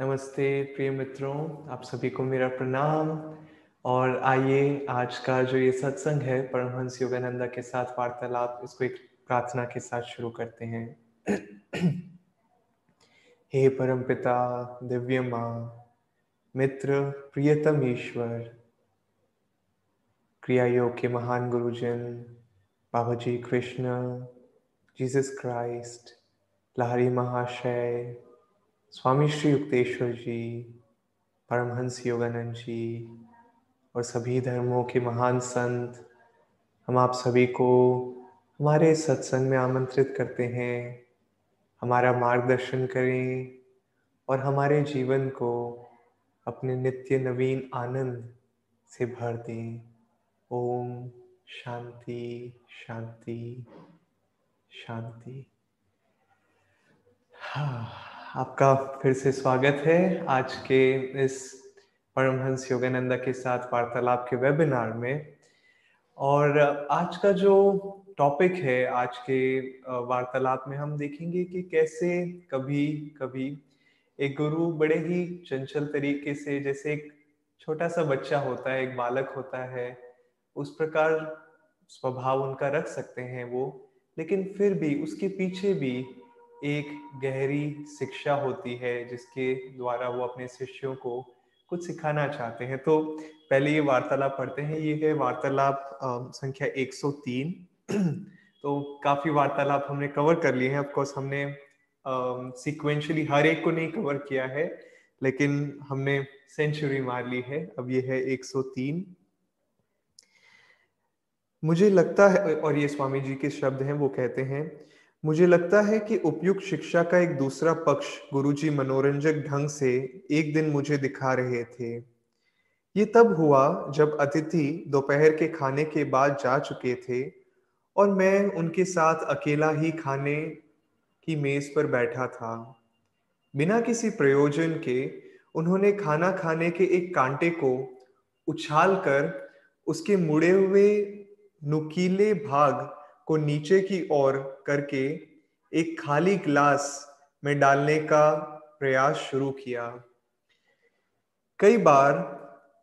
नमस्ते प्रिय मित्रों, आप सभी को मेरा प्रणाम। और आइए, आज का जो ये सत्संग है, परमहंस योगानंदा के साथ वार्तालाप, इसको एक प्रार्थना के साथ शुरू करते हैं। हे परम पिता, दिव्य माँ, मित्र, प्रियतम ईश्वर क्रिया योग के महान गुरुजन, बाबा जी कृष्ण, जीसस क्राइस्ट, लहरी महाशय स्वामी श्री युक्तेश्वर जी, परमहंस योगानंद जी और सभी धर्मों के महान संत, हम आप सभी को हमारे सत्संग में आमंत्रित करते हैं। हमारा मार्गदर्शन करें और हमारे जीवन को अपने नित्य नवीन आनंद से भर दें। ओम शांति शांति शांति। हाँ। आपका फिर से स्वागत है आज के इस परमहंस योगानंदा के साथ वार्तालाप के वेबिनार में। और आज का जो टॉपिक है, आज के वार्तालाप में हम देखेंगे कि कैसे कभी कभी एक गुरु बड़े ही चंचल तरीके से, जैसे एक छोटा सा बच्चा होता है, एक बालक होता है, उस प्रकार स्वभाव उनका रख सकते हैं वो, लेकिन फिर भी उसके पीछे भी एक गहरी शिक्षा होती है जिसके द्वारा वो अपने शिष्यों को कुछ सिखाना चाहते हैं। तो पहले ये वार्तालाप पढ़ते हैं। ये है वार्तालाप संख्या 103 तो काफ़ी वार्तालाप हमने कवर कर लिए हैं। ऑफकोर्स हमने सिक्वेंशली हर एक को नहीं कवर किया है, लेकिन हमने सेंचुरी मार ली है। अब ये है 103 मुझे लगता है, और ये स्वामी जी के शब्द हैं, वो कहते हैं मुझे लगता है कि उपयुक्त शिक्षा का एक दूसरा पक्ष गुरुजी मनोरंजक ढंग से एक दिन मुझे दिखा रहे थे। ये तब हुआ जब अतिथि दोपहर के खाने के बाद जा चुके थे और मैं उनके साथ अकेला ही खाने की मेज पर बैठा था। बिना किसी प्रयोजन के उन्होंने खाना खाने के एक कांटे को उछाल कर उसके मुड़े हुए नुकीले भाग को नीचे की ओर करके एक खाली ग्लास में डालने का प्रयास शुरू किया। कई बार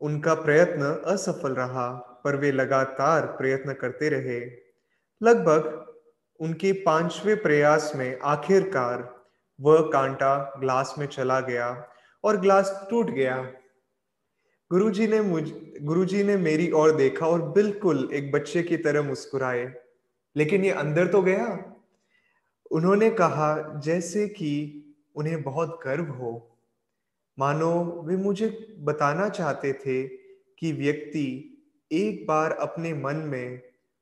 उनका प्रयत्न असफल रहा, पर वे लगातार प्रयत्न करते रहे। लगभग उनके पाँचवें प्रयास में आखिरकार वह कांटा ग्लास में चला गया और ग्लास टूट गया। गुरुजी ने मुझ, गुरुजी ने मेरी ओर देखा और बिल्कुल एक बच्चे की तरह मुस्कुराए। लेकिन ये अंदर तो गया। उन्होंने कहा, जैसे कि उन्हें बहुत गर्व हो, मानो वे मुझे बताना चाहते थे कि व्यक्ति एक बार अपने मन में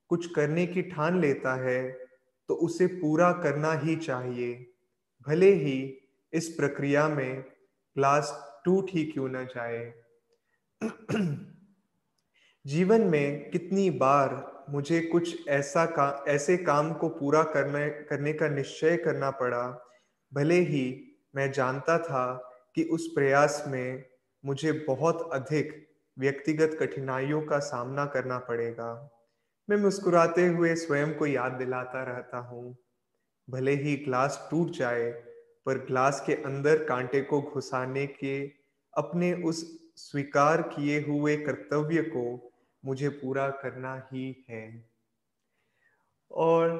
कुछ करने की ठान लेता है तो उसे पूरा करना ही चाहिए। भले ही इस प्रक्रिया में क्लास टूट ही क्यों ना जाए। जीवन में कितनी बार मुझे कुछ ऐसा का, ऐसे काम को पूरा करने करने का निश्चय करना पड़ा। भले ही मैं जानता था कि उस प्रयास में मुझे बहुत अधिक व्यक्तिगत कठिनाइयों का सामना करना पड़ेगा। मैं मुस्कुराते हुए स्वयं को याद दिलाता रहता हूँ। भले ही ग्लास टूट जाए, पर ग्लास के अंदर कांटे को घुसाने के अपने उस स्वीकार किए हुए कर्तव्य को मुझे पूरा करना ही है। और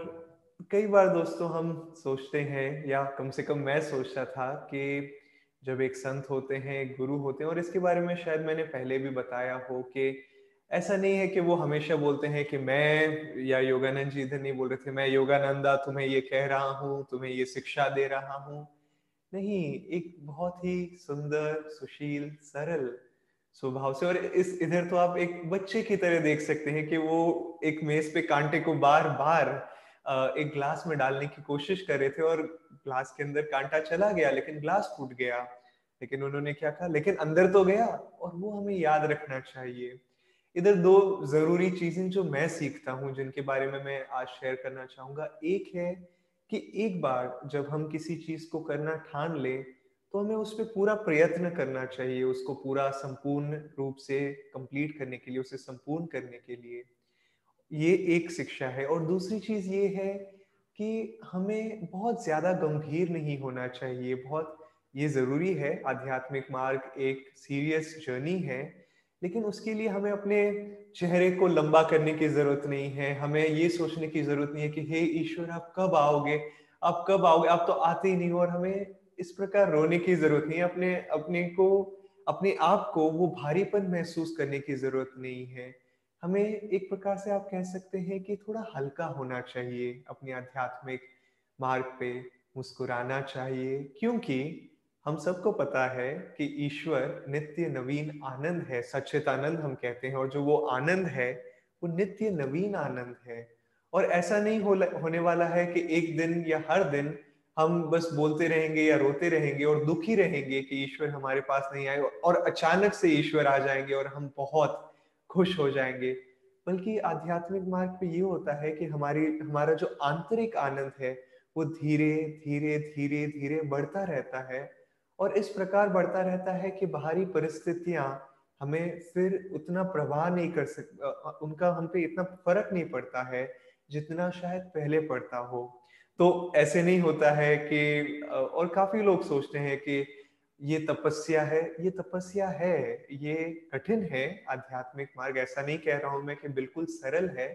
कई बार दोस्तों हम सोचते हैं, या कम से कम मैं सोचता था कि जब एक संत होते हैं, एक गुरु होते हैं, और इसके बारे में शायद मैंने पहले भी बताया हो कि ऐसा नहीं है कि वो हमेशा बोलते हैं कि मैं या योगानंद जी इधर नहीं बोल रहे थे, मैं योगानंदा, तुम्हें ये कह रहा हूँ, तुम्हें ये शिक्षा दे रहा हूँ। नहीं, एक बहुत ही सुंदर, सुशील, सरल स्वभाव से। और इस, इधर तो आप एक बच्चे की तरह देख सकते हैं कि वो एक मेज पे कांटे को बार बार एक ग्लास में डालने की कोशिश कर रहे थे और ग्लास के अंदर कांटा चला गया, लेकिन ग्लास फूट गया। लेकिन उन्होंने क्या कहा? लेकिन अंदर तो गया और वो हमें याद रखना चाहिए। इधर दो ज़रूरी चीज़ें जो मैं सीखता हूँ, जिनके बारे में मैं आज शेयर करना चाहूँगा। एक है कि एक बार जब हम किसी चीज़ को करना ठान ले तो हमें उस पर पूरा प्रयत्न करना चाहिए, उसको पूरा संपूर्ण रूप से कंप्लीट करने के लिए, उसे संपूर्ण करने के लिए। ये एक शिक्षा है। और दूसरी चीज़ ये है कि हमें बहुत ज़्यादा गंभीर नहीं होना चाहिए। बहुत, ये ज़रूरी है। आध्यात्मिक मार्ग एक सीरियस जर्नी है, लेकिन उसके लिए हमें अपने चेहरे को लंबा करने की ज़रूरत नहीं है। हमें ये सोचने की ज़रूरत नहीं है कि, हे ईश्वर, आप कब आओगे? आप कब आओगे? आप तो आते ही नहीं हो और हमें इस प्रकार रोने की ज़रूरत नहीं अपने अपने को, अपने आप को वो भारीपन महसूस करने की ज़रूरत नहीं है। हमें एक प्रकार से आप कह सकते हैं कि थोड़ा हल्का होना चाहिए, अपने आध्यात्मिक मार्ग पे मुस्कुराना चाहिए, क्योंकि हम सबको पता है कि ईश्वर नित्य नवीन आनंद है सचित आनंद हम कहते हैं, और जो वो आनंद है, वो नित्य नवीन आनंद है। और ऐसा नहीं हो होने वाला है कि एक दिन या हर दिन हम बस बोलते रहेंगे या रोते रहेंगे और दुखी रहेंगे कि ईश्वर हमारे पास नहीं आए और अचानक से ईश्वर आ जाएँगे और हम बहुत खुश हो जाएँगे। बल्कि आध्यात्मिक मार्ग पे ये होता है कि हमारी, हमारा जो आंतरिक आनंद है, वो धीरे धीरे धीरे धीरे बढ़ता रहता है और इस प्रकार बढ़ता रहता है कि बाहरी परिस्थितियाँ हमें फिर उतना प्रवाह नहीं कर सक उनका हम पे इतना फ़र्क नहीं पड़ता है जितना शायद पहले पड़ता हो। तो ऐसे नहीं होता है कि और काफ़ी लोग सोचते हैं कि ये तपस्या है, ये तपस्या है, ये कठिन है आध्यात्मिक मार्ग। ऐसा नहीं कह रहा हूँ मैं कि बिल्कुल सरल है,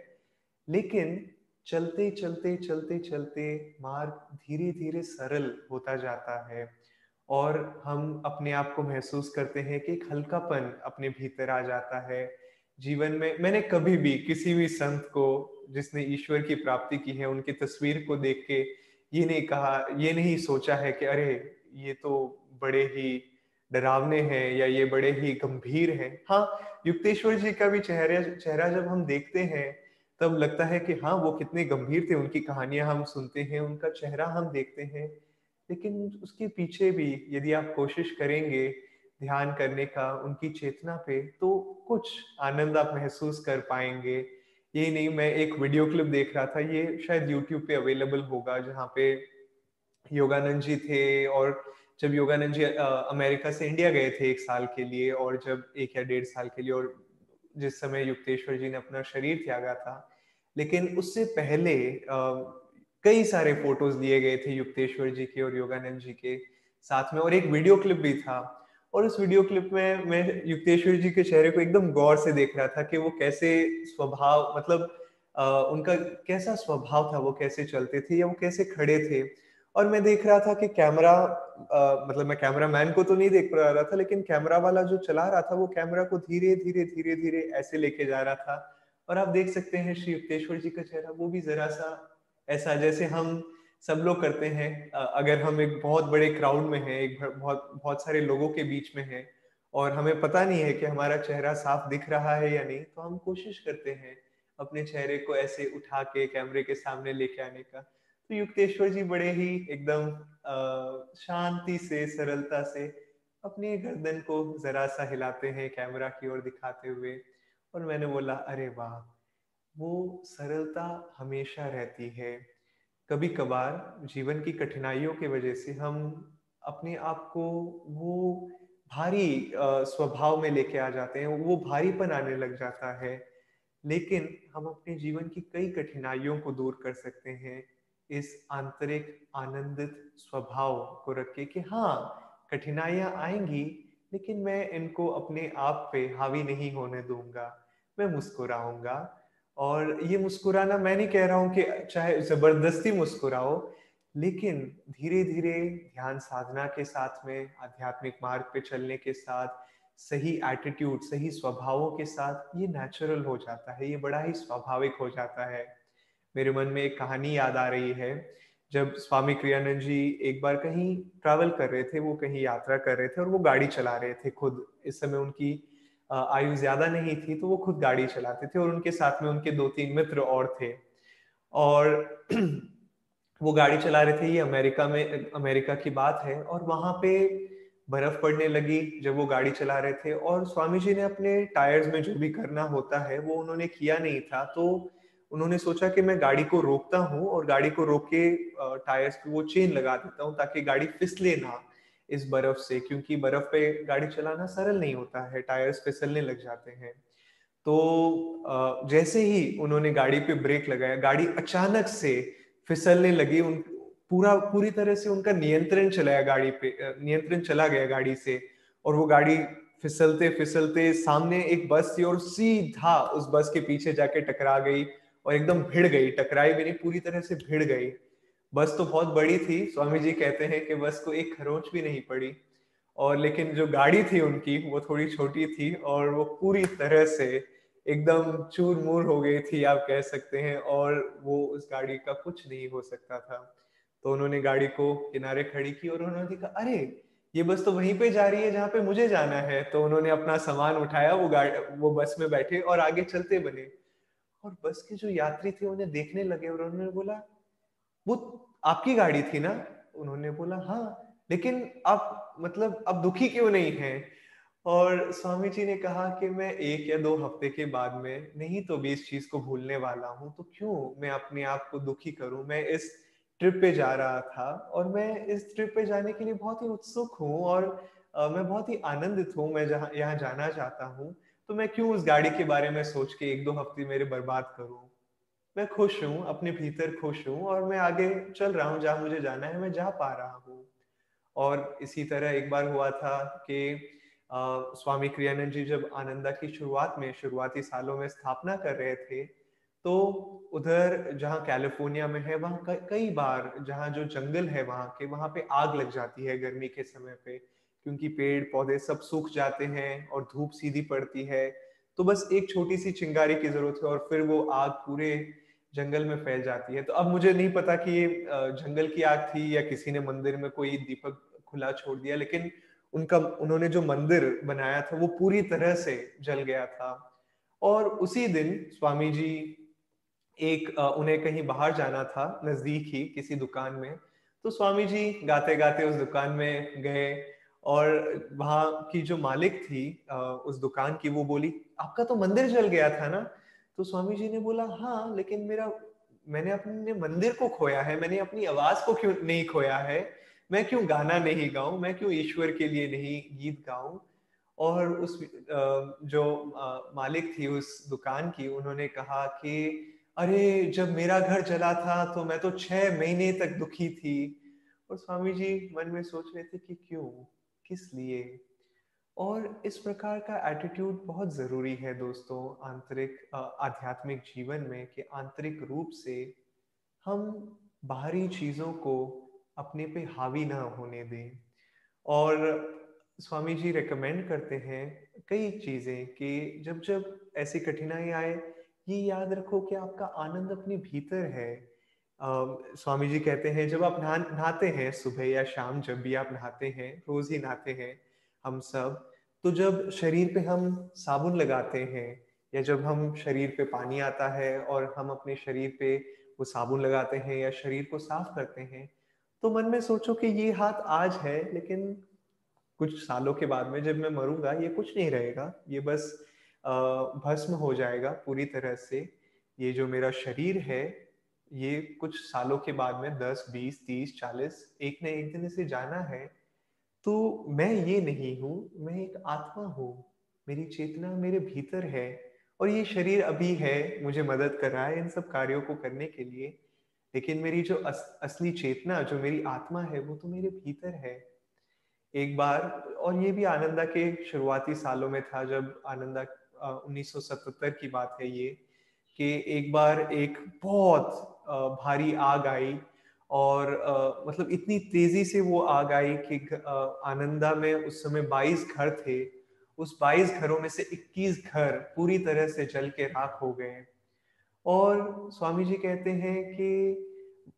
लेकिन चलते चलते चलते चलते मार्ग धीरे धीरे सरल होता जाता है और हम अपने आप को महसूस करते हैं कि एक हल्कापन अपने भीतर आ जाता है। जीवन में मैंने कभी भी किसी भी संत को, जिसने ईश्वर की प्राप्ति की है, उनकी तस्वीर को देख के ये नहीं कहा, ये नहीं सोचा है कि अरे, ये तो बड़े ही डरावने हैं या ये बड़े ही गंभीर हैं। हाँ युक्तेश्वर जी का भी चेहरा चेहरा जब हम देखते हैं, तब लगता है कि हाँ वो कितने गंभीर थे, उनकी कहानियाँ हम सुनते हैं, उनका चेहरा हम देखते हैं। लेकिन उसके पीछे भी यदि आप कोशिश करेंगे ध्यान करने का, उनकी चेतना पे तो कुछ आनंद आप महसूस कर पाएँगे। ये नहीं, मैं एक वीडियो क्लिप देख रहा था, ये शायद यूट्यूब पे अवेलेबल होगा, जहाँ पे योगानंद जी थे, और जब योगानंद जी अमेरिका से इंडिया गए थे एक साल के लिए, और जब एक या डेढ़ साल के लिए, और जिस समय युक्तेश्वर जी ने अपना शरीर त्यागा था। लेकिन उससे पहले कई सारे फ़ोटोज़ लिए गए थे युक्तेश्वर जी के और योगानंद जी के साथ में, और एक वीडियो क्लिप भी था। और उस वीडियो क्लिप में मैं युक्तेश्वर जी के चेहरे को एकदम गौर से देख रहा था कि वो कैसे स्वभाव मतलब आ, उनका कैसा स्वभाव था वो कैसे चलते थे या वो कैसे खड़े थे। और मैं देख रहा था कि कैमरा मतलब मैं कैमरा मैन को तो नहीं देख पा रहा था लेकिन कैमरा वाला जो चला रहा था वो कैमरा को धीरे धीरे धीरे धीरे ऐसे लेके जा रहा था। और आप देख सकते हैं श्री युक्तेश्वर जी का चेहरा वो भी जरा सा ऐसा जैसे हम सब लोग करते हैं। अगर हम एक बहुत बड़े क्राउड में हैं, एक बहुत बहुत सारे लोगों के बीच में हैं और हमें पता नहीं है कि हमारा चेहरा साफ़ दिख रहा है या नहीं तो हम कोशिश करते हैं अपने चेहरे को ऐसे उठा के कैमरे के सामने लेके आने का। तो युक्तेश्वर जी बड़े ही एकदम शांति से, सरलता से अपने गर्दन को जरा सा हिलाते हैं कैमरा की ओर दिखाते हुए और मैंने बोला, अरे वाह, वो सरलता हमेशा रहती है। कभी कभार जीवन की कठिनाइयों की वजह से हम अपने आप को वो भारी स्वभाव में लेके आ जाते हैं, वो भारीपन आने लग जाता है। लेकिन हम अपने जीवन की कई कठिनाइयों को दूर कर सकते हैं इस आंतरिक आनंदित स्वभाव को रख के कि हाँ कठिनाइयाँ आएँगी, लेकिन मैं इनको अपने आप पे हावी नहीं होने दूँगा, मैं मुस्कुराऊँगा। और ये मुस्कुराना मैं नहीं कह रहा हूँ कि चाहे ज़बरदस्ती मुस्कुराओ, लेकिन धीरे धीरे ध्यान साधना के साथ में, आध्यात्मिक मार्ग पे चलने के साथ, सही एटीट्यूड सही स्वभावों के साथ ये नेचुरल हो जाता है, ये बड़ा ही स्वाभाविक हो जाता है। मेरे मन में एक कहानी याद आ रही है, जब स्वामी क्रियानंद जी एक बार कहीं ट्रैवल कर रहे थे, वो कहीं यात्रा कर रहे थे और वो गाड़ी चला रहे थे खुद। इस समय उनकी आयु ज़्यादा नहीं थी तो वो खुद गाड़ी चलाते थे और उनके साथ में उनके दो तीन मित्र और थे। और वो गाड़ी चला रहे थे, ये अमेरिका में, अमेरिका की बात है, और वहाँ पे बर्फ़ पड़ने लगी जब वो गाड़ी चला रहे थे और स्वामी जी ने अपने टायर्स में जो भी करना होता है, वो उन्होंने किया नहीं था। तो उन्होंने सोचा कि मैं गाड़ी को रोकता हूँ और गाड़ी को रोक के टायर्स पे वो चेन लगा देता हूँ ताकि गाड़ी फिसले ना। इस बर्फ़ से, क्योंकि बर्फ़ पे गाड़ी चलाना सरल नहीं होता है, टायर्स फिसलने लग जाते हैं। तो जैसे ही उन्होंने गाड़ी पे ब्रेक लगाया, गाड़ी अचानक से फिसलने लगी, उन, पूरा, पूरी तरह से उनका नियंत्रण चलाया गाड़ी पे नियंत्रण चला गया गाड़ी से, और वो गाड़ी फिसलते फिसलते सामने एक बस थी और सीधा उस बस के पीछे जाके टकरा गई और एकदम भिड़ गई, टकराई भी नहीं, पूरी तरह से भिड़ गई। बस तो बहुत बड़ी थी स्वामी जी कहते हैं कि बस को एक खरोच भी नहीं पड़ी। और लेकिन जो गाड़ी थी उनकी, वो थोड़ी छोटी थी और वो पूरी तरह से एकदम चूर मूर हो गई थी, आप कह सकते हैं, और वो उस गाड़ी का कुछ नहीं हो सकता था। तो उन्होंने गाड़ी को किनारे खड़ी की और उन्होंने कहा अरे, ये बस तो वहीं पे जा रही है जहाँ पे मुझे जाना है। तो उन्होंने अपना सामान उठाया, वो गाड़ी, वो बस में बैठे और आगे चलते बने। और बस के जो यात्री थे, उन्हें देखने लगे और उन्होंने बोला वो आपकी गाड़ी थी ना? उन्होंने बोला हाँ लेकिन आप मतलब अब दुखी क्यों नहीं है? और स्वामी जी ने कहा कि मैं एक या दो हफ़्ते के बाद में नहीं तो भी इस चीज़ को भूलने वाला हूँ तो क्यों मैं अपने आप को दुखी करूँ? मैं इस ट्रिप पे जा रहा था और मैं इस ट्रिप पे जाने के लिए बहुत ही उत्सुक हूँ और आ, मैं बहुत ही आनंदित हूँ मैं जहाँ यहाँ जाना चाहता हूँ तो मैं क्यों उस गाड़ी के बारे में सोच के एक दो हफ़्ते मेरे बर्बाद करूँ? मैं खुश हूँ, अपने भीतर खुश हूँ और मैं आगे चल रहा हूँ जहाँ मुझे जाना है, मैं जा पा रहा हूँ। और इसी तरह एक बार हुआ था कि स्वामी क्रियानंद जी जब आनंदा की शुरुआत में, शुरुआती सालों में स्थापना कर रहे थे तो उधर जहाँ कैलिफ़ोर्निया में है, वहाँ कई बार जहाँ जो जंगल है वहाँ के, वहाँ पे आग लग जाती है गर्मी के समय पे, क्योंकि पेड़ पौधे सब सूख जाते हैं और धूप सीधी पड़ती है। तो बस एक छोटी सी चिंगारी की ज़रूरत है और फिर वो आग पूरे जंगल में फैल जाती है। तो अब मुझे नहीं पता कि ये जंगल की आग थी या किसी ने मंदिर में कोई दीपक खुला छोड़ दिया, लेकिन उनका, उन्होंने जो मंदिर बनाया था वो पूरी तरह से जल गया था। और उसी दिन स्वामी जी एक उन्हें कहीं बाहर जाना था, नज़दीक ही किसी दुकान में। तो स्वामी जी गाते गाते उस दुकान में गए और वहाँ की जो मालिक थी उस दुकान की, वो बोली, आपका तो मंदिर जल गया था ना? तो स्वामी जी ने बोला हाँ लेकिन मेरा, मैंने अपने मंदिर को खोया है, मैंने अपनी आवाज़ को क्यों नहीं खोया है? मैं क्यों गाना नहीं गाऊं? मैं क्यों ईश्वर के लिए नहीं गीत गाऊं? और उस जो मालिक थी उस दुकान की, उन्होंने कहा कि, अरे, जब मेरा घर चला था तो मैं तो छह महीने तक दुखी थी। और स्वामी जी मन में सोच रहे थे कि क्यों? किस लिए? और इस प्रकार का एटीट्यूड बहुत ज़रूरी है दोस्तों, आंतरिक आध्यात्मिक जीवन में कि आंतरिक रूप से हम बाहरी चीज़ों को अपने पे हावी ना होने दें। और स्वामी जी रेकमेंड करते हैं कई चीज़ें कि जब जब ऐसी कठिनाई आए, ये याद रखो कि आपका आनंद अपने भीतर है। स्वामी जी कहते हैं, जब आप नहा, नहाते हैं सुबह या शाम, जब भी आप नहाते हैं, रोज ही नहाते हैं हम सब तो जब शरीर पे हम साबुन लगाते हैं या जब हम शरीर पे पानी आता है और हम अपने शरीर पे वो साबुन लगाते हैं या शरीर को साफ़ करते हैं तो मन में सोचो कि ये हाथ आज है, लेकिन कुछ सालों के बाद में जब मैं मरूँगा, ये कुछ नहीं रहेगा, ये बस भस्म हो जाएगा पूरी तरह से। ये जो मेरा शरीर है ये कुछ सालों के बाद में दस बीस तीस चालीस एक न एक दिन इसे जाना है तो मैं ये नहीं हूँ मैं एक आत्मा हूँ मेरी चेतना मेरे भीतर है और ये शरीर अभी है मुझे मदद कर रहा है इन सब कार्यों को करने के लिए लेकिन मेरी जो अस, असली चेतना जो मेरी आत्मा है वो तो मेरे भीतर है। एक बार और ये भी आनंदा के शुरुआती सालों में था जब आनंदा 1977 की बात है ये कि एक बार एक बहुत भारी आग आई और आ, मतलब इतनी तेज़ी से वो आग आई कि आनंदा में उस समय 22 घर थे। उस 22 घरों में से 21 घर पूरी तरह से जल के राख हो गए और स्वामी जी कहते हैं कि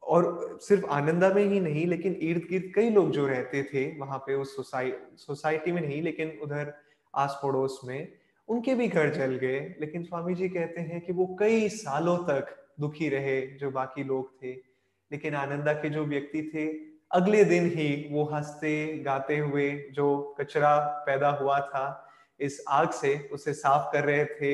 और सिर्फ़ आनंदा में ही नहीं लेकिन इर्द गिर्द कई लोग जो रहते थे वहाँ पे उस सोसाइ सोसाइटी में नहीं लेकिन उधर आस पड़ोस में उनके भी घर जल गए। लेकिन स्वामी जी कहते हैं कि वो कई सालों तक दुखी रहे जो बाकी लोग थे। लेकिन आनंदा के जो व्यक्ति थे, अगले दिन ही वो हँसते गाते हुए जो कचरा पैदा हुआ था, इस आग से उसे साफ़ कर रहे थे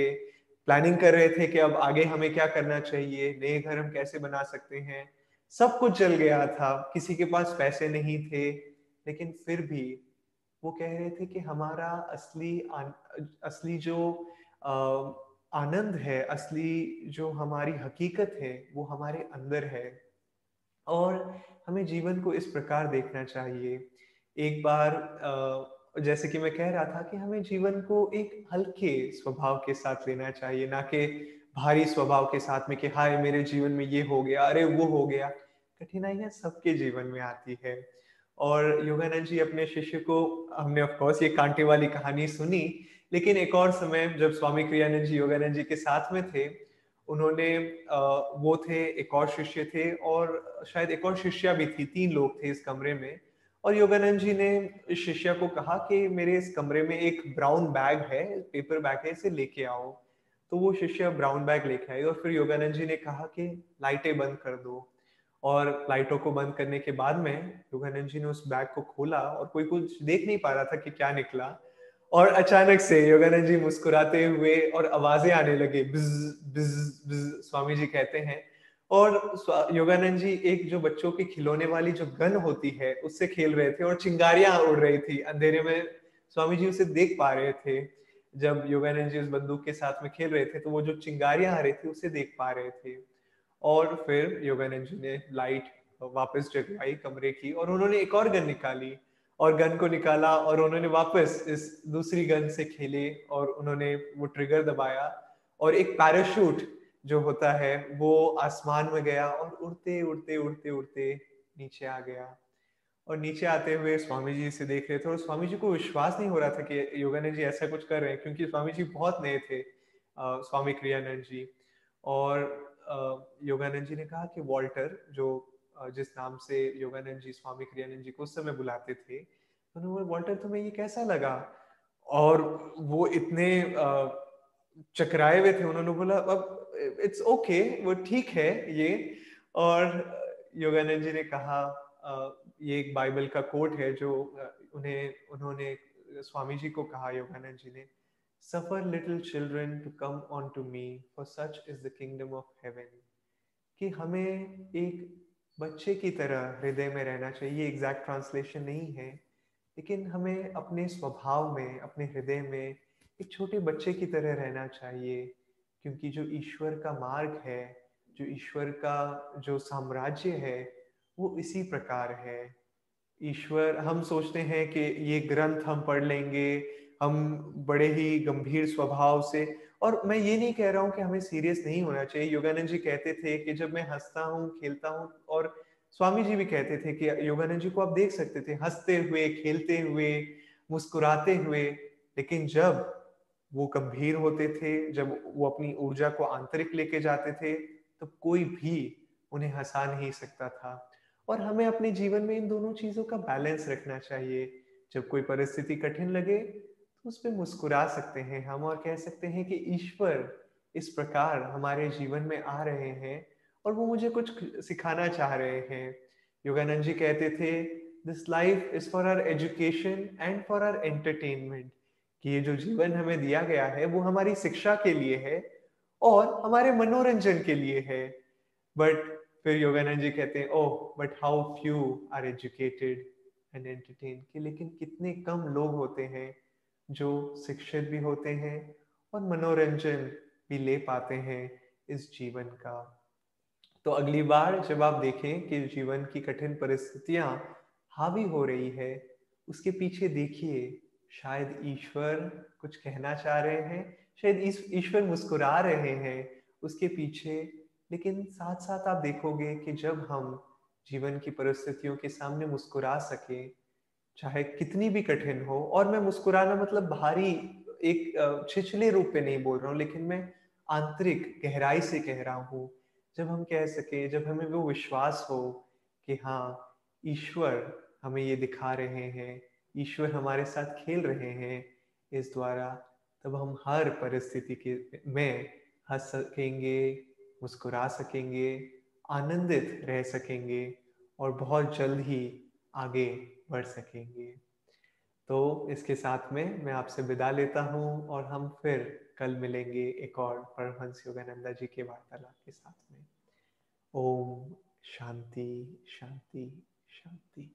प्लानिंग कर रहे थे कि अब आगे हमें क्या करना चाहिए, नए घर हम कैसे बना सकते हैं। सब कुछ जल गया था, किसी के पास पैसे नहीं थे, लेकिन फिर भी वो कह रहे थे कि हमारा असली असली जो आनंद है, असली जो हमारी हकीकत है, वो हमारे अंदर है। और हमें जीवन को इस प्रकार देखना चाहिए। एक बार जैसे कि मैं कह रहा था कि हमें जीवन को एक हल्के स्वभाव के साथ लेना चाहिए, ना कि भारी स्वभाव के साथ में कि, हाय, मेरे जीवन में ये हो गया, अरे, वो हो गया। कठिनाइयाँ सबके जीवन में आती है। और योगानंद जी अपने शिष्य को, हमने ऑफ़ कोर्स ये कांटे वाली कहानी सुनी लेकिन एक और समय जब स्वामी क्रियानंद जी योगानंद जी के साथ में थे, उन्होंने वो थे, एक और शिष्य थे और शायद एक और शिष्या भी थी, तीन लोग थे इस कमरे में। और योगानंद जी ने इस शिष्या को कहा कि मेरे इस कमरे में एक ब्राउन बैग है, पेपर बैग है, इसे लेके आओ। तो वो शिष्य ब्राउन बैग लेके आई और फिर योगानंद जी ने कहा कि लाइटें बंद कर दो। और लाइटों को बंद करने के बाद में योगानंद जी ने उस बैग को खोला और कोई कुछ देख नहीं पा रहा था कि क्या निकला। और अचानक से योगानंद जी मुस्कुराते हुए और आवाज़ें आने लगे, बिज बिज बिज, स्वामी जी कहते हैं। और योगानंद जी एक जो बच्चों की खिलौने वाली जो गन होती है, उससे खेल रहे थे और चिंगारियाँ उड़ रही थी। अंधेरे में स्वामी जी उसे देख पा रहे थे। जब योगानंद जी उस बंदूक के साथ में खेल रहे थे तो वो जो चिंगारियाँ आ रही थी, उसे देख पा रहे थे। और फिर योगानंद जी ने लाइट वापस जगवाई, कमरे की, और उन्होंने एक और गन निकाली। और गन को निकाला और उन्होंने वापस इस दूसरी गन से खेले और उन्होंने वो ट्रिगर दबाया और एक पैराशूट जो होता है वो आसमान में गया और उड़ते उड़ते उड़ते उड़ते नीचे आ गया। और नीचे आते हुए स्वामी जी से देख रहे थे और स्वामी जी को विश्वास नहीं हो रहा था कि योगानंद जी ऐसा कुछ कर रहे हैं क्योंकि स्वामी जी बहुत नए थे आ, स्वामी क्रियानंद जी। और योगानंद जी ने कहा कि वॉल्टर जो जिस नाम से योगानंद जी स्वामी क्रियानंद जी को उस समय बुलाते थे, उन्होंने वॉल्टर तुम्हें ये कैसा लगा? और वो इतने चकराए हुए थे, उन्होंने बोला, अब इट्स ओके वो ठीक है ये। और योगानंद जी ने कहा ये एक बाइबल का कोट है जो उन्हें, उन्होंने स्वामी जी को कहा योगानंद जी ने suffer little children to come on to me for such is the kingdom of heaven कि हमें एक बच्चे की तरह हृदय में रहना चाहिए, ये एग्जैक्ट ट्रांसलेशन नहीं है। लेकिन हमें अपने स्वभाव में, अपने हृदय में एक छोटे बच्चे की तरह रहना चाहिए, क्योंकि जो ईश्वर का मार्ग है, जो ईश्वर का जो साम्राज्य है, वो इसी प्रकार है। ईश्वर, हम सोचते हैं कि ये ग्रंथ हम पढ़ लेंगे, हम बड़े ही गंभीर स्वभाव से और मैं ये नहीं कह रहा हूँ कि हमें सीरियस नहीं होना चाहिए। योगानंद जी कहते थे कि जब मैं हंसता हूँ, खेलता हूँ, और स्वामी जी भी कहते थे कि योगानंद जी को आप देख सकते थे, हँसते हुए, खेलते हुए, मुस्कुराते हुए, लेकिन जब वो गंभीर होते थे, जब वो अपनी ऊर्जा को आंतरिक लेके जाते थे तो कोई भी उन्हें हंसा नहीं सकता था। और हमें अपने जीवन में इन दोनों चीज़ों का बैलेंस रखना चाहिए। जब कोई परिस्थिति कठिन लगे तो उस पर मुस्कुरा सकते हैं हम और कह सकते हैं कि ईश्वर इस प्रकार हमारे जीवन में आ रहे हैं और वो मुझे कुछ सिखाना चाह रहे हैं। योगानंद जी कहते थे this life is for our education and for our entertainment कि ये जो जीवन हमें दिया गया है, वो हमारी शिक्षा के लिए है और हमारे मनोरंजन के लिए है। बट फिर योगानंद जी कहते हैं ओह but how few are educated and entertain कि लेकिन कितने कम लोग होते हैं जो शिक्षित भी होते हैं और मनोरंजन भी ले पाते हैं इस जीवन का। तो अगली बार जब आप देखें कि जीवन की कठिन परिस्थितियाँ हावी हो रही है, उसके पीछे देखिए, शायद ईश्वर कुछ कहना चाह रहे हैं, शायद ईश्वर मुस्कुरा रहे हैं उसके पीछे, लेकिन साथ साथ आप देखोगे कि जब हम जीवन की परिस्थितियों के सामने मुस्कुरा सके चाहे कितनी भी कठिन हो, और मैं मुस्कुराना मतलब भारी एक छिछले रूप पे नहीं बोल रहा हूँ, लेकिन मैं आंतरिक गहराई से कह रहा हूँ। जब हम कह सके, जब हमें वो विश्वास हो कि हाँ ईश्वर हमें ये दिखा रहे हैं, ईश्वर हमारे साथ खेल रहे हैं इस द्वारा, तब हम हर परिस्थिति के में हंस सकेंगे, मुस्कुरा सकेंगे, आनंदित रह सकेंगे, और बहुत जल्द ही आगे बढ़ सकेंगे। तो इसके साथ में मैं आपसे विदा लेता हूँ और हम फिर कल मिलेंगे एक और परमहंस योगानंदा जी के वार्तालाप के साथ में। ओम शांति शांति शांति।